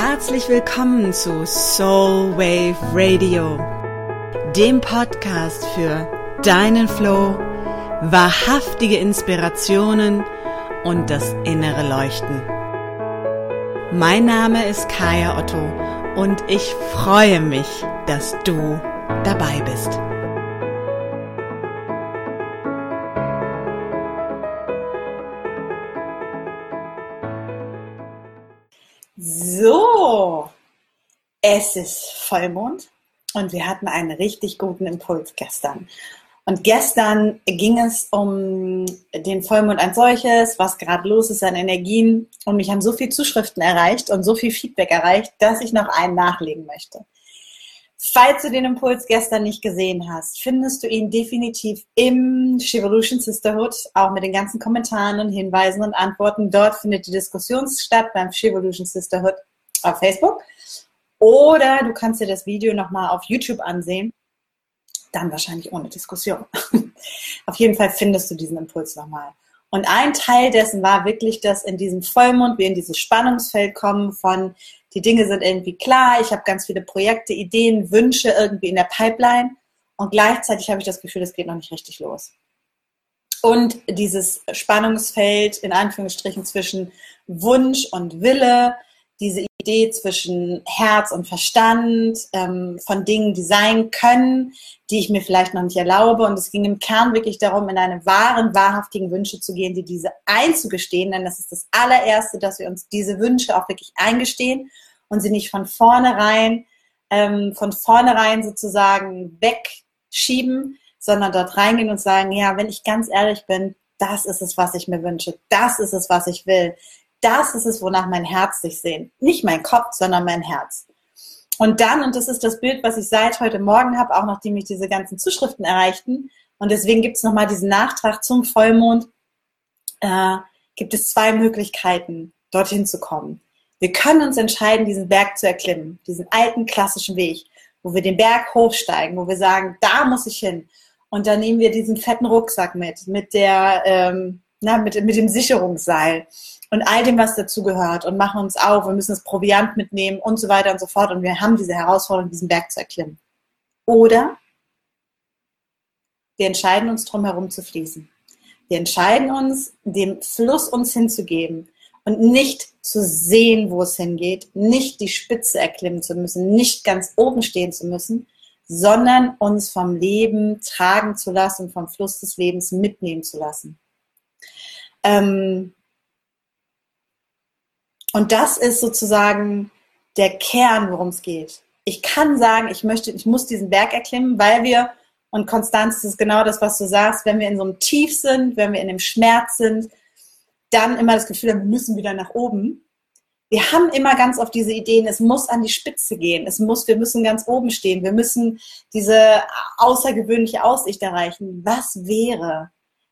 Herzlich willkommen zu Soul Wave Radio, dem Podcast für deinen Flow, wahrhaftige Inspirationen und das innere Leuchten. Mein Name ist Kaya Otto und ich freue mich, dass du dabei bist. So, es ist Vollmond und wir hatten einen richtig guten Impuls gestern. Und gestern ging es um den Vollmond als solches, was gerade los ist an Energien. Und mich haben so viele Zuschriften erreicht und so viel Feedback erreicht, dass ich noch einen nachlegen möchte. Falls du den Impuls gestern nicht gesehen hast, findest du ihn definitiv im Shivolution Sisterhood, auch mit den ganzen Kommentaren und Hinweisen und Antworten. Dort findet die Diskussion statt beim Shivolution Sisterhood auf Facebook. Oder du kannst dir das Video nochmal auf YouTube ansehen. Dann wahrscheinlich ohne Diskussion. auf jeden Fall findest du diesen Impuls nochmal. Und ein Teil dessen war wirklich, dass in diesem Vollmond wir in dieses Spannungsfeld kommen von die Dinge sind irgendwie klar, ich habe ganz viele Projekte, Ideen, Wünsche irgendwie in der Pipeline und gleichzeitig habe ich das Gefühl, es geht noch nicht richtig los. Und dieses Spannungsfeld in Anführungsstrichen zwischen Wunsch und Wille, diese Idee zwischen Herz und Verstand, ähm, von Dingen, die sein können, die ich mir vielleicht noch nicht erlaube. Und es ging im Kern wirklich darum, in eine wahren, wahrhaftigen Wünsche zu gehen, die diese einzugestehen, denn das ist das allererste, dass wir uns diese Wünsche auch wirklich eingestehen und sie nicht von vornherein, ähm, von vornherein sozusagen wegschieben, sondern dort reingehen und sagen, ja, wenn ich ganz ehrlich bin, das ist es, was ich mir wünsche, das ist es, was ich will das ist es, wonach mein Herz sich sehnt. Nicht mein Kopf, sondern mein Herz. Und dann, und das ist das Bild, was ich seit heute Morgen habe, auch nachdem mich diese ganzen Zuschriften erreichten, und deswegen gibt es nochmal diesen Nachtrag zum Vollmond, äh, gibt es zwei Möglichkeiten, dorthin zu kommen. Wir können uns entscheiden, diesen Berg zu erklimmen, diesen alten klassischen Weg, wo wir den Berg hochsteigen, wo wir sagen, da muss ich hin. Und dann nehmen wir diesen fetten Rucksack mit, mit der, ähm, na, mit, mit dem Sicherungsseil und all dem, was dazu gehört und machen uns auf, wir müssen das Proviant mitnehmen und so weiter und so fort und wir haben diese Herausforderung, diesen Berg zu erklimmen. Oder wir entscheiden uns drum herum zu fließen. Wir entscheiden uns, dem Fluss uns hinzugeben und nicht zu sehen, wo es hingeht, nicht die Spitze erklimmen zu müssen, nicht ganz oben stehen zu müssen, sondern uns vom Leben tragen zu lassen, vom Fluss des Lebens mitnehmen zu lassen. Ähm, und das ist sozusagen der Kern, worum es geht. Ich kann sagen, ich möchte, ich muss diesen Berg erklimmen, weil wir, und Konstanz, das ist genau das, was du sagst, wenn wir in so einem Tief sind, wenn wir in dem Schmerz sind, dann immer das Gefühl haben, wir müssen wieder nach oben. Wir haben immer ganz oft diese Ideen, es muss an die Spitze gehen, es muss, wir müssen ganz oben stehen, wir müssen diese außergewöhnliche Aussicht erreichen. Was wäre,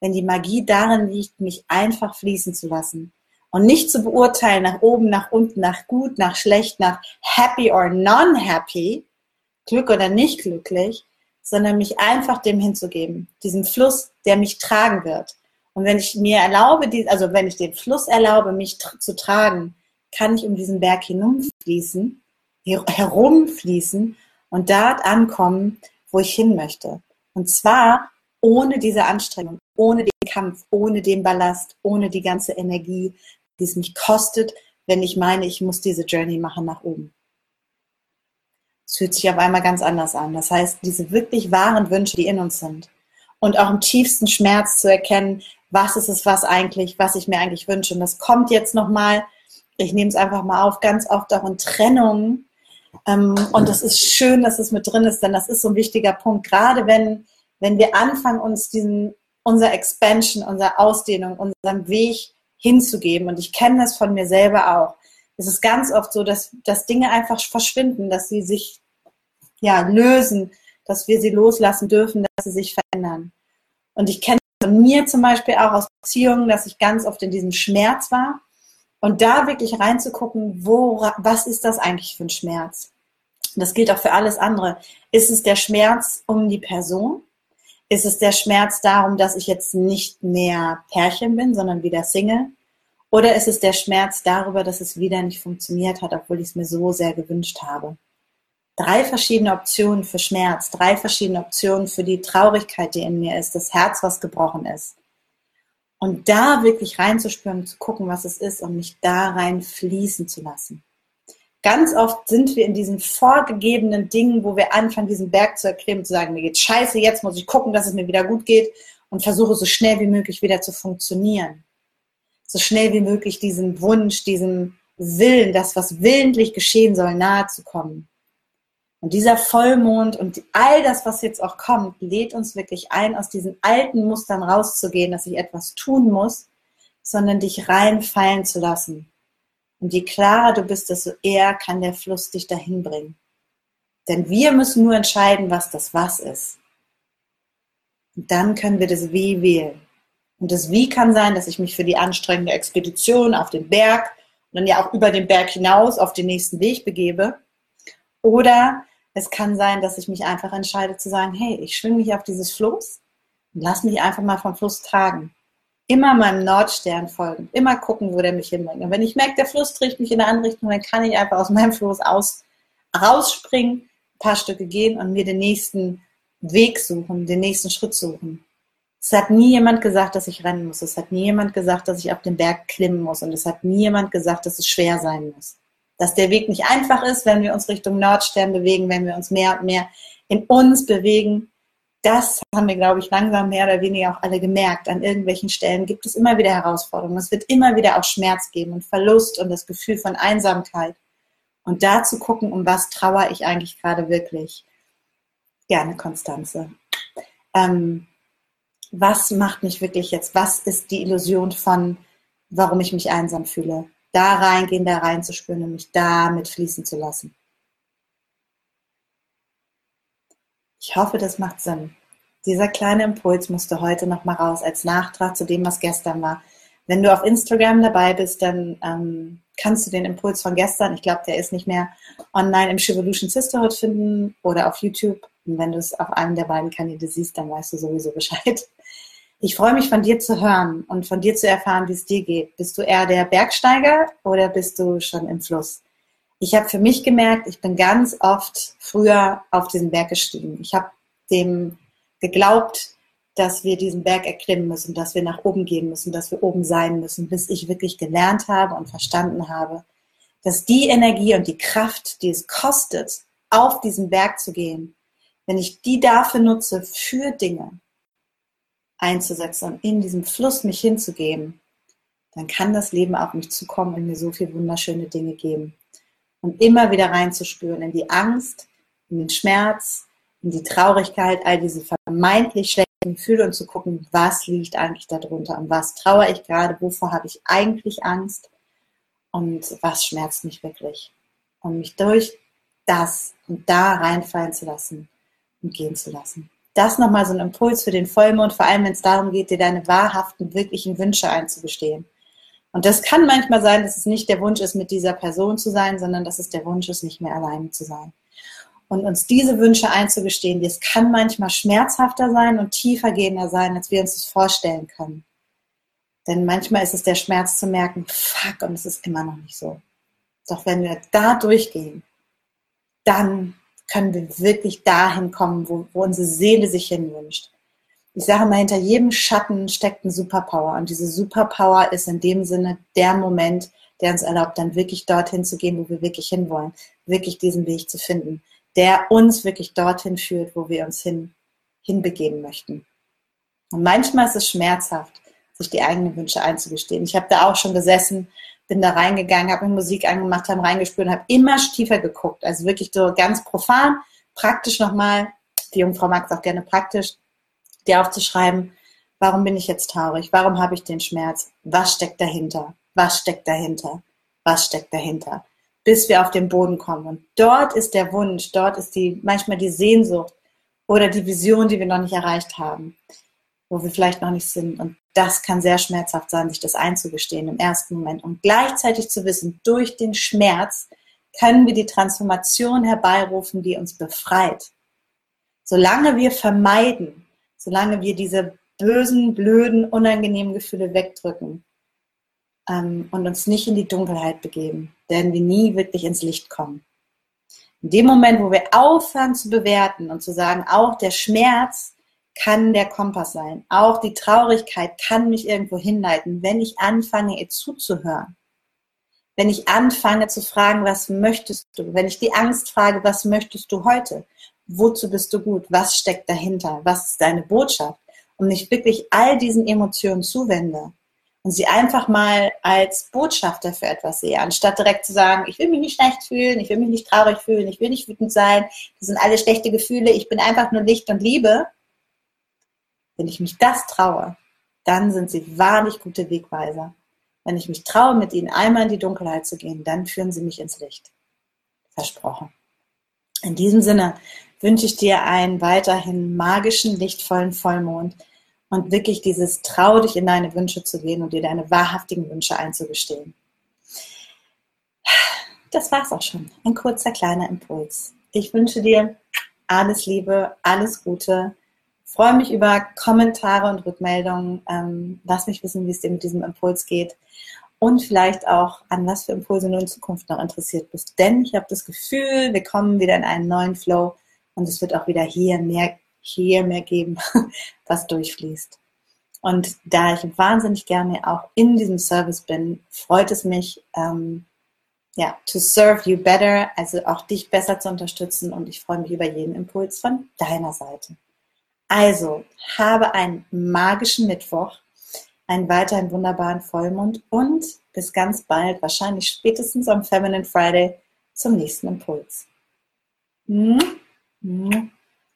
wenn die Magie darin liegt, mich einfach fließen zu lassen? und nicht zu beurteilen nach oben, nach unten, nach gut, nach schlecht, nach happy or non-happy, Glück oder nicht glücklich, sondern mich einfach dem hinzugeben, diesem Fluss, der mich tragen wird. Und wenn ich mir erlaube, also wenn ich den Fluss erlaube, mich zu tragen, kann ich um diesen Berg hinumfließen, herumfließen und dort ankommen, wo ich hin möchte. Und zwar ohne diese Anstrengung, ohne den Kampf, ohne den Ballast, ohne die ganze Energie, die es mich kostet, wenn ich meine, ich muss diese Journey machen nach oben. Es fühlt sich auf einmal ganz anders an. Das heißt, diese wirklich wahren Wünsche, die in uns sind und auch im tiefsten Schmerz zu erkennen, was ist es, was eigentlich, was ich mir eigentlich wünsche. Und das kommt jetzt nochmal, ich nehme es einfach mal auf, ganz oft auch in Trennung. Ähm, und das ist schön, dass es mit drin ist, denn das ist so ein wichtiger Punkt. Gerade wenn, wenn wir anfangen, uns diesen, unser Expansion, unsere Ausdehnung, unseren Weg hinzugeben. Und ich kenne das von mir selber auch. Es ist ganz oft so, dass, dass Dinge einfach verschwinden, dass sie sich ja, lösen, dass wir sie loslassen dürfen, dass sie sich verändern. Und ich kenne von mir zum Beispiel auch aus Beziehungen, dass ich ganz oft in diesem Schmerz war und da wirklich reinzugucken, wo, was ist das eigentlich für ein Schmerz? Das gilt auch für alles andere. Ist es der Schmerz um die Person? Ist es der Schmerz darum, dass ich jetzt nicht mehr Pärchen bin, sondern wieder Single? Oder ist es der Schmerz darüber, dass es wieder nicht funktioniert hat, obwohl ich es mir so sehr gewünscht habe? Drei verschiedene Optionen für Schmerz, drei verschiedene Optionen für die Traurigkeit, die in mir ist, das Herz, was gebrochen ist. Und da wirklich reinzuspüren, zu gucken, was es ist und mich da rein fließen zu lassen. Ganz oft sind wir in diesen vorgegebenen Dingen, wo wir anfangen, diesen Berg zu erklimmen, zu sagen, mir geht scheiße, jetzt muss ich gucken, dass es mir wieder gut geht und versuche so schnell wie möglich wieder zu funktionieren. So schnell wie möglich diesem Wunsch, diesem Willen, das, was willentlich geschehen soll, nahe zu kommen. Und dieser Vollmond und all das, was jetzt auch kommt, lädt uns wirklich ein, aus diesen alten Mustern rauszugehen, dass ich etwas tun muss, sondern dich reinfallen zu lassen. Und je klarer du bist, desto eher kann der Fluss dich dahin bringen. Denn wir müssen nur entscheiden, was das Was ist. Und dann können wir das Wie wählen. Und das Wie kann sein, dass ich mich für die anstrengende Expedition auf den Berg und dann ja auch über den Berg hinaus auf den nächsten Weg begebe. Oder es kann sein, dass ich mich einfach entscheide zu sagen, hey, ich schwimme mich auf dieses Floß und lass mich einfach mal vom Fluss tragen. Immer meinem Nordstern folgen, immer gucken, wo der mich hinbringt. Und wenn ich merke, der Fluss trägt mich in eine andere Richtung, dann kann ich einfach aus meinem Floß aus, rausspringen, ein paar Stücke gehen und mir den nächsten Weg suchen, den nächsten Schritt suchen. Es hat nie jemand gesagt, dass ich rennen muss. Es hat nie jemand gesagt, dass ich auf den Berg klimmen muss. Und es hat nie jemand gesagt, dass es schwer sein muss dass der Weg nicht einfach ist, wenn wir uns Richtung Nordstern bewegen, wenn wir uns mehr und mehr in uns bewegen. Das haben wir, glaube ich, langsam mehr oder weniger auch alle gemerkt. An irgendwelchen Stellen gibt es immer wieder Herausforderungen. Es wird immer wieder auch Schmerz geben und Verlust und das Gefühl von Einsamkeit. Und da zu gucken, um was trauere ich eigentlich gerade wirklich. Gerne, Konstanze. Ähm, was macht mich wirklich jetzt? Was ist die Illusion von, warum ich mich einsam fühle? da reingehen, da reinzuspüren und mich da mit fließen zu lassen. Ich hoffe, das macht Sinn. Dieser kleine Impuls musste heute nochmal raus als Nachtrag zu dem, was gestern war. Wenn du auf Instagram dabei bist, dann ähm, kannst du den Impuls von gestern, ich glaube, der ist nicht mehr online im Shivolution Sisterhood finden oder auf YouTube. Und wenn du es auf einem der beiden Kanäle siehst, dann weißt du sowieso Bescheid. Ich freue mich von dir zu hören und von dir zu erfahren, wie es dir geht. Bist du eher der Bergsteiger oder bist du schon im Fluss? Ich habe für mich gemerkt, ich bin ganz oft früher auf diesen Berg gestiegen. Ich habe dem geglaubt, dass wir diesen Berg erklimmen müssen, dass wir nach oben gehen müssen, dass wir oben sein müssen, bis ich wirklich gelernt habe und verstanden habe, dass die Energie und die Kraft, die es kostet, auf diesen Berg zu gehen, wenn ich die dafür nutze für Dinge, einzusetzen und in diesem Fluss mich hinzugeben, dann kann das Leben auf mich zukommen und mir so viele wunderschöne Dinge geben. Und immer wieder reinzuspüren in die Angst, in den Schmerz, in die Traurigkeit, all diese vermeintlich schlechten Gefühle und zu gucken, was liegt eigentlich darunter und was trauere ich gerade, wovor habe ich eigentlich Angst und was schmerzt mich wirklich. Und mich durch das und da reinfallen zu lassen und gehen zu lassen das nochmal so ein Impuls für den Vollmond, vor allem wenn es darum geht, dir deine wahrhaften, wirklichen Wünsche einzugestehen. Und das kann manchmal sein, dass es nicht der Wunsch ist, mit dieser Person zu sein, sondern dass es der Wunsch ist, nicht mehr alleine zu sein. Und uns diese Wünsche einzugestehen, das kann manchmal schmerzhafter sein und tiefergehender sein, als wir uns das vorstellen können. Denn manchmal ist es der Schmerz zu merken, fuck, und es ist immer noch nicht so. Doch wenn wir da durchgehen, dann können wir wirklich dahin kommen, wo, wo unsere Seele sich hinwünscht. Ich sage mal, hinter jedem Schatten steckt ein Superpower. Und diese Superpower ist in dem Sinne der Moment, der uns erlaubt, dann wirklich dorthin zu gehen, wo wir wirklich hinwollen. Wirklich diesen Weg zu finden, der uns wirklich dorthin führt, wo wir uns hin, hinbegeben möchten. Und manchmal ist es schmerzhaft, sich die eigenen Wünsche einzugestehen. Ich habe da auch schon gesessen bin da reingegangen, habe mir Musik angemacht, habe reingespürt und habe immer tiefer geguckt. Also wirklich so ganz profan, praktisch nochmal, die Jungfrau mag es auch gerne praktisch, dir aufzuschreiben, warum bin ich jetzt traurig? Warum habe ich den Schmerz? Was steckt dahinter? Was steckt dahinter? Was steckt dahinter? Bis wir auf den Boden kommen. Und dort ist der Wunsch, dort ist die, manchmal die Sehnsucht oder die Vision, die wir noch nicht erreicht haben wo wir vielleicht noch nicht sind. Und das kann sehr schmerzhaft sein, sich das einzugestehen im ersten Moment. Und gleichzeitig zu wissen, durch den Schmerz können wir die Transformation herbeirufen, die uns befreit. Solange wir vermeiden, solange wir diese bösen, blöden, unangenehmen Gefühle wegdrücken, ähm, und uns nicht in die Dunkelheit begeben, werden wir nie wirklich ins Licht kommen. In dem Moment, wo wir aufhören zu bewerten und zu sagen, auch der Schmerz kann der Kompass sein, auch die Traurigkeit kann mich irgendwo hinleiten, wenn ich anfange, ihr zuzuhören. Wenn ich anfange zu fragen, was möchtest du? Wenn ich die Angst frage, was möchtest du heute? Wozu bist du gut? Was steckt dahinter? Was ist deine Botschaft? Und ich wirklich all diesen Emotionen zuwende, und sie einfach mal als Botschafter für etwas sehe, anstatt direkt zu sagen, ich will mich nicht schlecht fühlen, ich will mich nicht traurig fühlen, ich will nicht wütend sein, das sind alle schlechte Gefühle, ich bin einfach nur Licht und Liebe. Wenn ich mich das traue, dann sind sie wahrlich gute Wegweiser. Wenn ich mich traue, mit ihnen einmal in die Dunkelheit zu gehen, dann führen sie mich ins Licht. Versprochen. In diesem Sinne wünsche ich dir einen weiterhin magischen, lichtvollen Vollmond und wirklich dieses Trau dich in deine Wünsche zu gehen und dir deine wahrhaftigen Wünsche einzugestehen. Das war's auch schon. Ein kurzer kleiner Impuls. Ich wünsche dir alles Liebe, alles Gute. freue mich über Kommentare und Rückmeldungen. Ähm, lass mich wissen, wie es dir mit diesem Impuls geht. Und vielleicht auch, an was für Impulse du in Zukunft noch interessiert bist. Denn ich habe das Gefühl, wir kommen wieder in einen neuen Flow und es wird auch wieder hier mehr hier mehr geben, was durchfließt. Und da ich wahnsinnig gerne auch in diesem Service bin, freut es mich, ähm, ja, to serve you better, also auch dich besser zu unterstützen und ich freue mich über jeden Impuls von deiner Seite. Also, habe einen magischen Mittwoch, einen weiterhin wunderbaren Vollmond und bis ganz bald, wahrscheinlich spätestens am Feminine Friday, zum nächsten Impuls.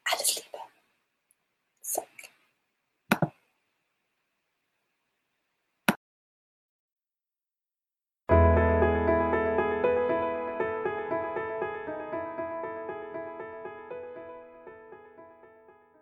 Alles Liebe.